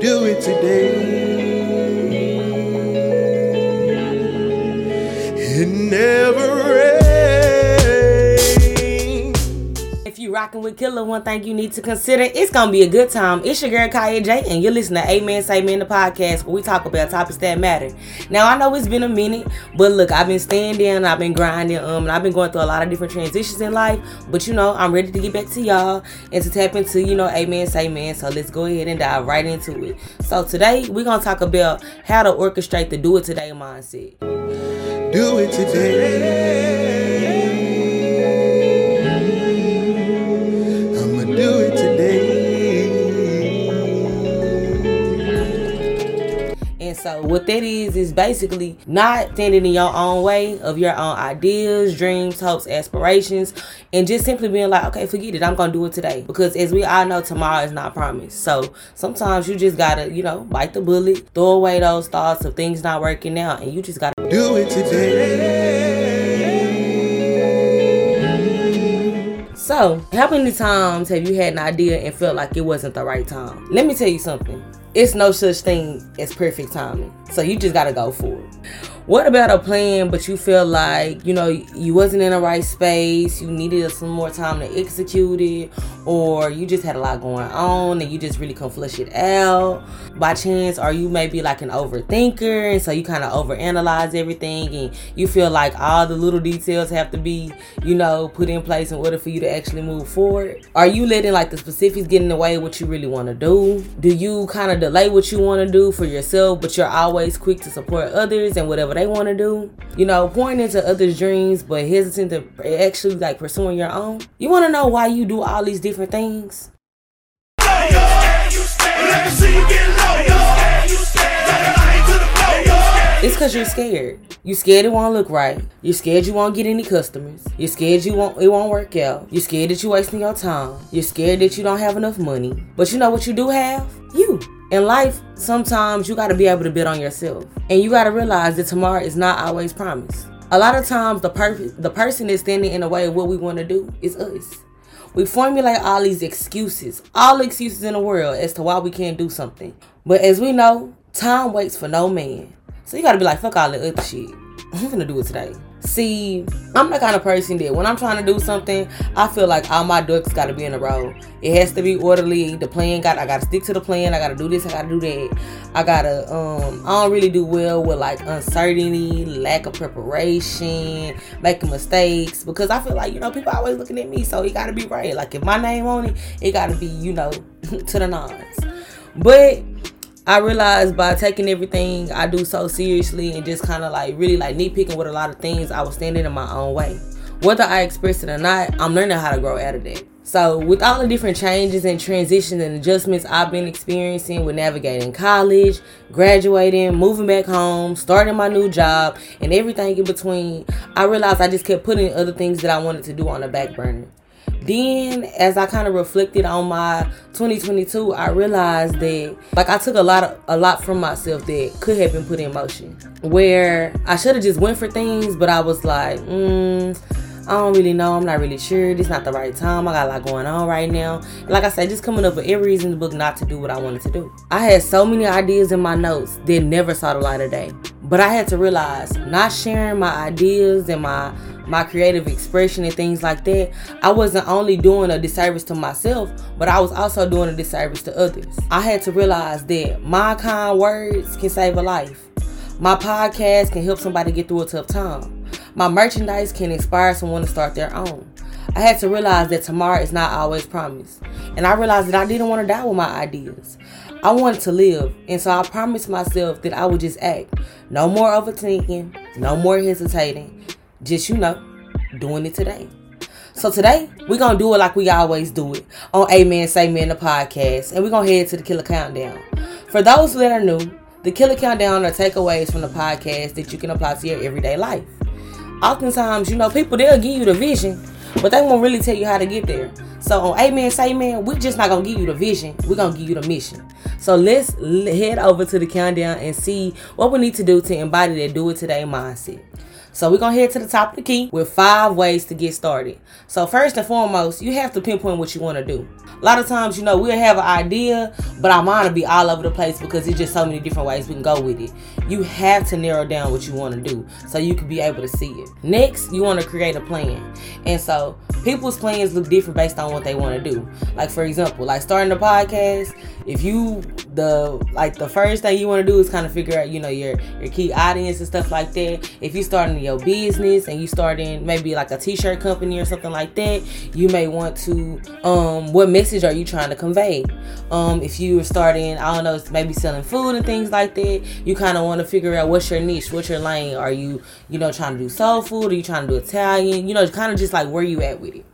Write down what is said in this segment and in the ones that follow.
do it today. You rocking with Killer, one thing you need to consider, it's gonna be a good time. It's your girl Kaya J, and you're listening to Amen Say Man the podcast where we talk about topics that matter. Now I know it's been a minute, but look, I've been standing, I've been grinding, um, and I've been going through a lot of different transitions in life. But you know, I'm ready to get back to y'all and to tap into, you know, Amen Say Man. So let's go ahead and dive right into it. So today we're gonna talk about how to orchestrate the do it today mindset. Do it today. So what that is is basically not standing in your own way of your own ideas, dreams, hopes, aspirations, and just simply being like, okay, forget it, I'm gonna do it today. Because as we all know, tomorrow is not promised. So sometimes you just gotta, you know, bite the bullet, throw away those thoughts of things not working out, and you just gotta Do it today. So, how many times have you had an idea and felt like it wasn't the right time? Let me tell you something. It's no such thing as perfect timing. So you just gotta go for it. What about a plan, but you feel like, you know, you wasn't in the right space, you needed some more time to execute it, or you just had a lot going on and you just really couldn't flush it out by chance, or you maybe like an overthinker, and so you kind of overanalyze everything and you feel like all the little details have to be, you know, put in place in order for you to actually move forward? Are you letting like the specifics get in the way of what you really want to do? Do you kind of delay what you want to do for yourself, but you're always quick to support others and whatever they want to do? You know, pouring into others' dreams, but hesitant to actually like pursuing your own? You want to know why you do all these different things? It's cause you're scared. You scared it won't look right. You're scared you won't get any customers. You're scared you won't it won't work out. You're scared that you're wasting your time. You're scared that you don't have enough money. But you know what you do have? You. In life, sometimes you gotta be able to bet on yourself. And you gotta realize that tomorrow is not always promised. A lot of times the per- the person that's standing in the way of what we want to do is us. We formulate all these excuses, all excuses in the world as to why we can't do something. But as we know, time waits for no man. So you gotta be like, fuck all the other shit. I'm gonna do it today. See, I'm the kind of person that when I'm trying to do something, I feel like all my ducks gotta be in a row. It has to be orderly. The plan got I gotta stick to the plan. I gotta do this, I gotta do that. I gotta um I don't really do well with like uncertainty, lack of preparation, making mistakes. Because I feel like, you know, people always looking at me, so it gotta be right. Like if my name on it, it gotta be, you know, to the nines. But I realized by taking everything I do so seriously and just kind of like really like nitpicking with a lot of things, I was standing in my own way. Whether I express it or not, I'm learning how to grow out of that. So, with all the different changes and transitions and adjustments I've been experiencing with navigating college, graduating, moving back home, starting my new job, and everything in between, I realized I just kept putting other things that I wanted to do on the back burner. Then, as I kind of reflected on my 2022, I realized that like I took a lot of a lot from myself that could have been put in motion. Where I should have just went for things, but I was like, mm, I don't really know. I'm not really sure. This not the right time. I got a lot going on right now. Like I said, just coming up with every reason in the book not to do what I wanted to do. I had so many ideas in my notes that never saw the light of day. But I had to realize not sharing my ideas and my my creative expression and things like that, I wasn't only doing a disservice to myself, but I was also doing a disservice to others. I had to realize that my kind words can save a life. My podcast can help somebody get through a tough time. My merchandise can inspire someone to start their own. I had to realize that tomorrow is not always promised. And I realized that I didn't want to die with my ideas. I wanted to live, and so I promised myself that I would just act. No more overthinking, no more hesitating. Just, you know, doing it today. So today, we're going to do it like we always do it on Amen Say Man, the podcast. And we're going to head to the Killer Countdown. For those that are new, the Killer Countdown are takeaways from the podcast that you can apply to your everyday life. Oftentimes, you know, people, they'll give you the vision, but they won't really tell you how to get there. So on Amen Say Man, we're just not going to give you the vision. We're going to give you the mission. So let's head over to the countdown and see what we need to do to embody that do it today mindset. So we're gonna head to the top of the key with five ways to get started. So first and foremost, you have to pinpoint what you want to do. A lot of times, you know, we'll have an idea, but our mind will be all over the place because there's just so many different ways we can go with it. You have to narrow down what you want to do so you can be able to see it. Next, you want to create a plan. And so people's plans look different based on what they want to do. Like for example, like starting a podcast, if you the like the first thing you want to do is kind of figure out, you know, your your key audience and stuff like that. If you're starting your business and you starting maybe like a t-shirt company or something like that, you may want to um what message are you trying to convey? Um if you're starting, I don't know, maybe selling food and things like that, you kind of want to figure out what's your niche, what's your lane. Are you, you know, trying to do soul food? Are you trying to do Italian? You know, kind of just like where you at with it.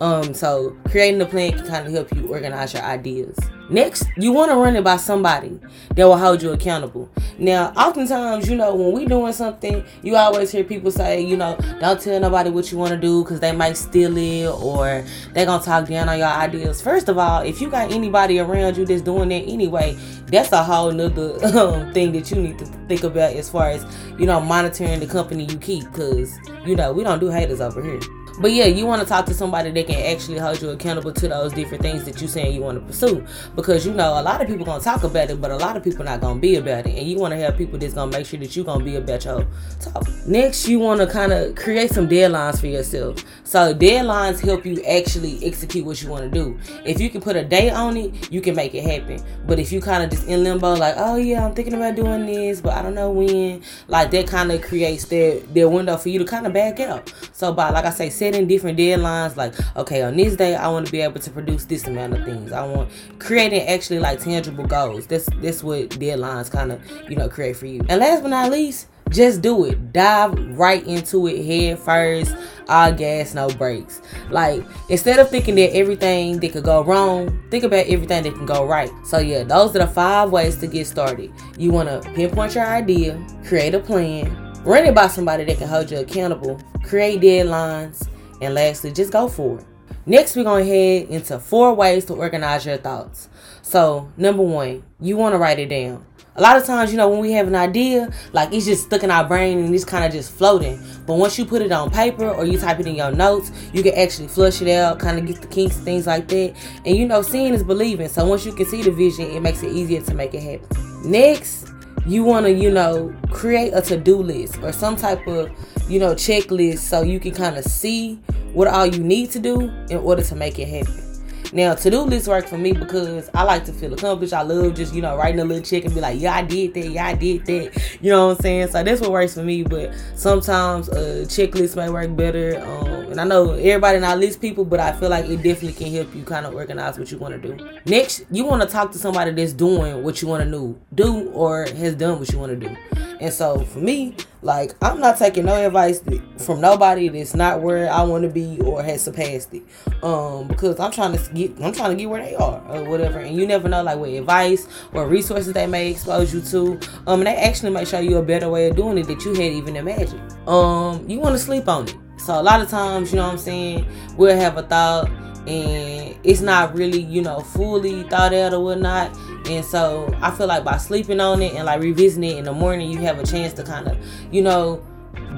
Um, so creating a plan can kind of help you organize your ideas. Next, you want to run it by somebody that will hold you accountable. Now, oftentimes, you know, when we doing something, you always hear people say, you know, don't tell nobody what you want to do because they might steal it or they gonna talk down on your ideas. First of all, if you got anybody around you that's doing that anyway, that's a whole nother um, thing that you need to think about as far as you know monitoring the company you keep because you know we don't do haters over here. But yeah, you want to talk to somebody that can actually hold you accountable to those different things that you're saying you want to pursue. Because you know, a lot of people gonna talk about it, but a lot of people not gonna be about it. And you want to have people that's gonna make sure that you gonna be about your talk. Next, you want to kind of create some deadlines for yourself. So deadlines help you actually execute what you want to do. If you can put a date on it, you can make it happen. But if you kind of just in limbo, like, oh yeah, I'm thinking about doing this, but I don't know when, like that kind of creates that their window for you to kind of back out. So by like I say, setting different deadlines, like okay, on this day I want to be able to produce this amount of things. I want creating actually like tangible goals. That's that's what deadlines kind of you know create for you. And last but not least, just do it. Dive right into it head first. All gas, no brakes. Like instead of thinking that everything that could go wrong, think about everything that can go right. So yeah, those are the five ways to get started. You want to pinpoint your idea, create a plan, run it by somebody that can hold you accountable, create deadlines, and lastly, just go for it. Next, we're going to head into four ways to organize your thoughts. So, number one, you want to write it down. A lot of times, you know, when we have an idea, like it's just stuck in our brain and it's kind of just floating. But once you put it on paper or you type it in your notes, you can actually flush it out, kind of get the kinks, things like that. And you know, seeing is believing. So once you can see the vision, it makes it easier to make it happen. Next, you want to, you know, create a to do list or some type of, you know, checklist so you can kind of see what all you need to do in order to make it happen. Now, to do list work for me because I like to feel accomplished. I love just, you know, writing a little check and be like, yeah, I did that. Yeah, I did that. You know what I'm saying? So that's what works for me. But sometimes a checklist may work better. Um, and I know everybody not list people, but I feel like it definitely can help you kind of organize what you want to do. Next, you want to talk to somebody that's doing what you want to do, do or has done what you want to do. And so for me, like I'm not taking no advice from nobody that's not where I want to be or has surpassed it. Um, because I'm trying to get, I'm trying to get where they are or whatever. And you never know like what advice or resources they may expose you to. Um, and they actually might show you a better way of doing it that you had even imagined. Um, you want to sleep on it. So a lot of times, you know what I'm saying, we'll have a thought and it's not really, you know, fully thought out or whatnot. And so I feel like by sleeping on it and like revisiting it in the morning, you have a chance to kind of, you know,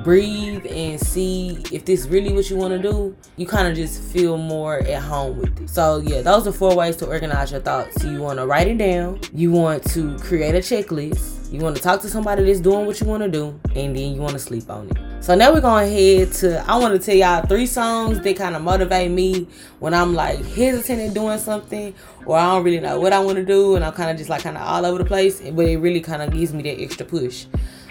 breathe and see if this is really what you want to do, you kind of just feel more at home with it. So, yeah, those are four ways to organize your thoughts. You want to write it down, you want to create a checklist, you want to talk to somebody that's doing what you want to do, and then you want to sleep on it. So now we're going to head to, I want to tell y'all three songs that kind of motivate me when I'm like hesitant at doing something or I don't really know what I want to do and I'm kind of just like kind of all over the place, but it really kind of gives me that extra push.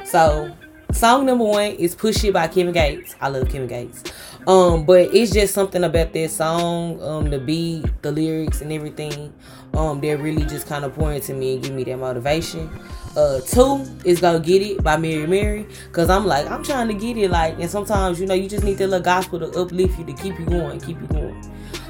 So Song number one is "Push It" by Kevin Gates. I love Kevin Gates. Um, but it's just something about that song, um, the beat, the lyrics, and everything. Um, that really just kind of pour to me and give me that motivation. Uh, two is gonna Get It" by Mary Mary, cause I'm like I'm trying to get it, like, and sometimes you know you just need that little gospel to uplift you to keep you going, keep you going.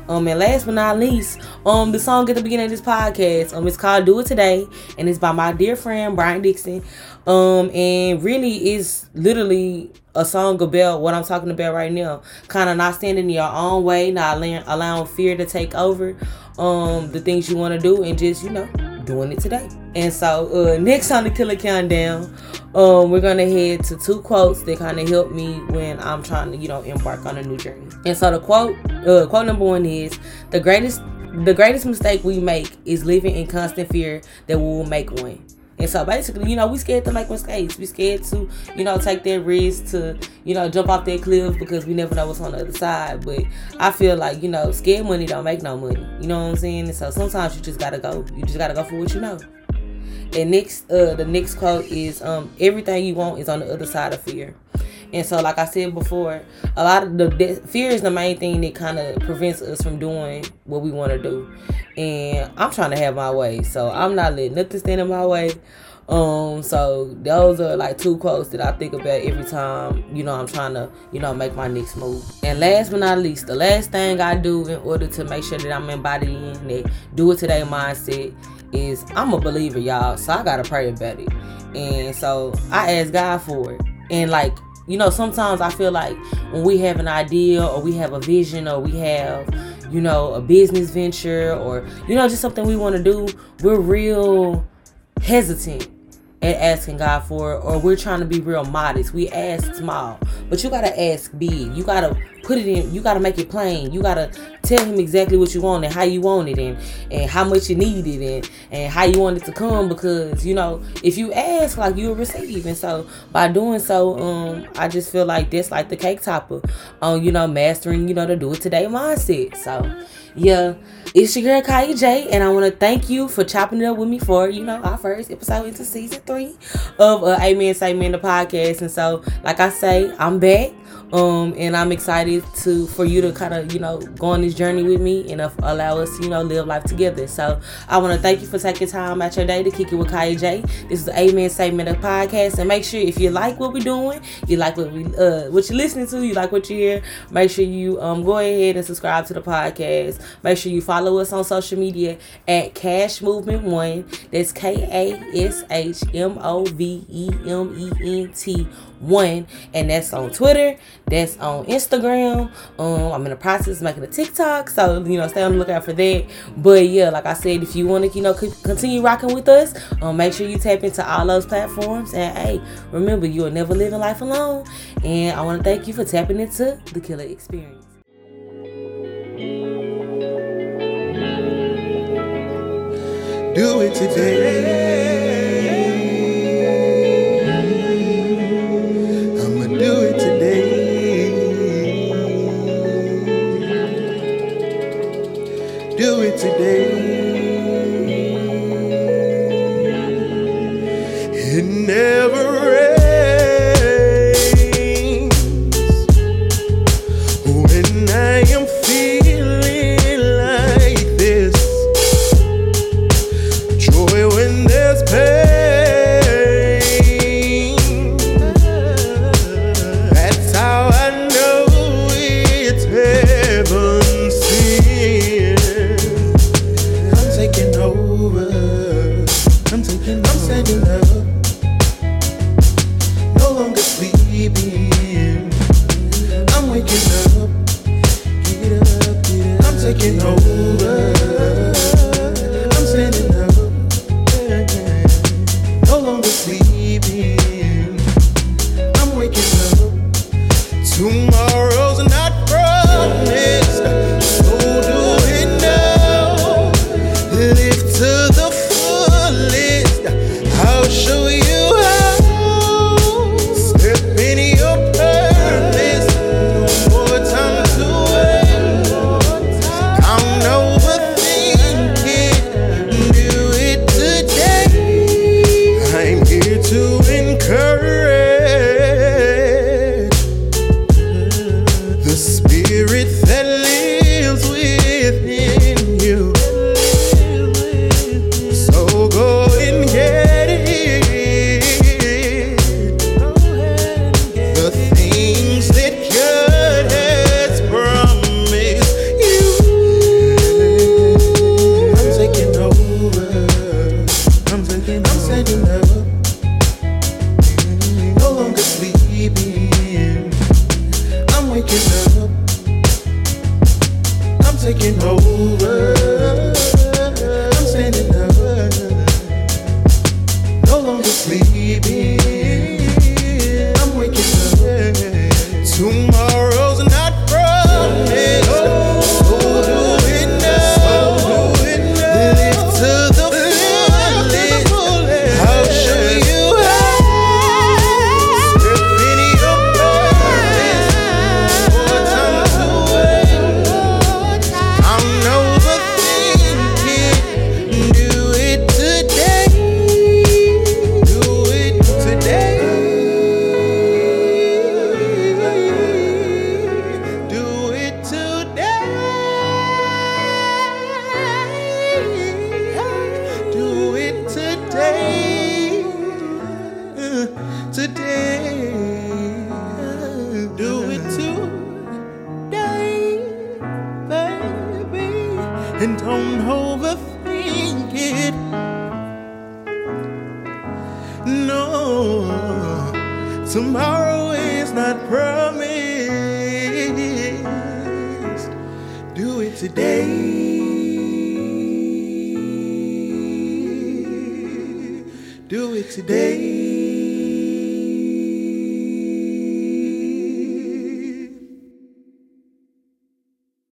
Um, and last but not least, um, the song at the beginning of this podcast, um, it's called "Do It Today," and it's by my dear friend Brian Dixon. Um, and really is literally a song about what I'm talking about right now. Kind of not standing in your own way, not allowing, allowing fear to take over um the things you want to do, and just you know doing it today. And so uh, next on the Killer Countdown, um, we're gonna head to two quotes that kind of help me when I'm trying to, you know, embark on a new journey. And so the quote, uh, quote number one is the greatest, the greatest mistake we make is living in constant fear that we will make one. And so basically, you know, we scared to make mistakes. We scared to, you know, take that risk to, you know, jump off that cliff because we never know what's on the other side. But I feel like, you know, scared money don't make no money. You know what I'm saying? And so sometimes you just gotta go. You just gotta go for what you know. And next, uh, the next quote is, um, everything you want is on the other side of fear. And so, like I said before, a lot of the fear is the main thing that kind of prevents us from doing what we want to do. And I'm trying to have my way, so I'm not letting nothing stand in my way. Um, so those are like two quotes that I think about every time, you know, I'm trying to, you know, make my next move. And last but not least, the last thing I do in order to make sure that I'm embodying that do it today mindset is I'm a believer, y'all. So I gotta pray about it. And so I ask God for it. And like you know, sometimes I feel like when we have an idea or we have a vision or we have, you know, a business venture or, you know, just something we want to do, we're real hesitant at asking God for it, or we're trying to be real modest. We ask small, but you gotta ask big. You gotta put it in. You gotta make it plain. You gotta tell him exactly what you want and how you want it, and and how much you need it, and and how you want it to come. Because you know, if you ask, like you'll receive. And so by doing so, um, I just feel like that's like the cake topper on you know mastering you know the do it today mindset. So yeah, it's your girl Kaya J, and I want to thank you for chopping it up with me for you know our first episode into season three of uh, Amen Say Man the podcast. And so, like I say, I'm back, um, and I'm excited to for you to kind of you know go on this journey with me and uh, allow us you know live life together. So I want to thank you for taking time out your day to kick it with Kaya J. This is the Amen Man the podcast, and make sure if you like what we're doing, you like what we uh what you're listening to, you like what you hear, make sure you um go ahead and subscribe to the podcast. Make sure you follow us on social media at Kash Movement One. That's K A S H M O V E M E N T one, and that's on Twitter. That's on Instagram. Um, I'm in the process of making a TikTok, so you know, stay on the lookout for that. But yeah, like I said, if you want to, you know, continue rocking with us, um, make sure you tap into all those platforms. And hey, remember, you are never living life alone. And I want to thank you for tapping into the Killer Experience. Do it today. Today. Taking over. and don't overthink it. No, tomorrow is not promised. Do it today. Do it today.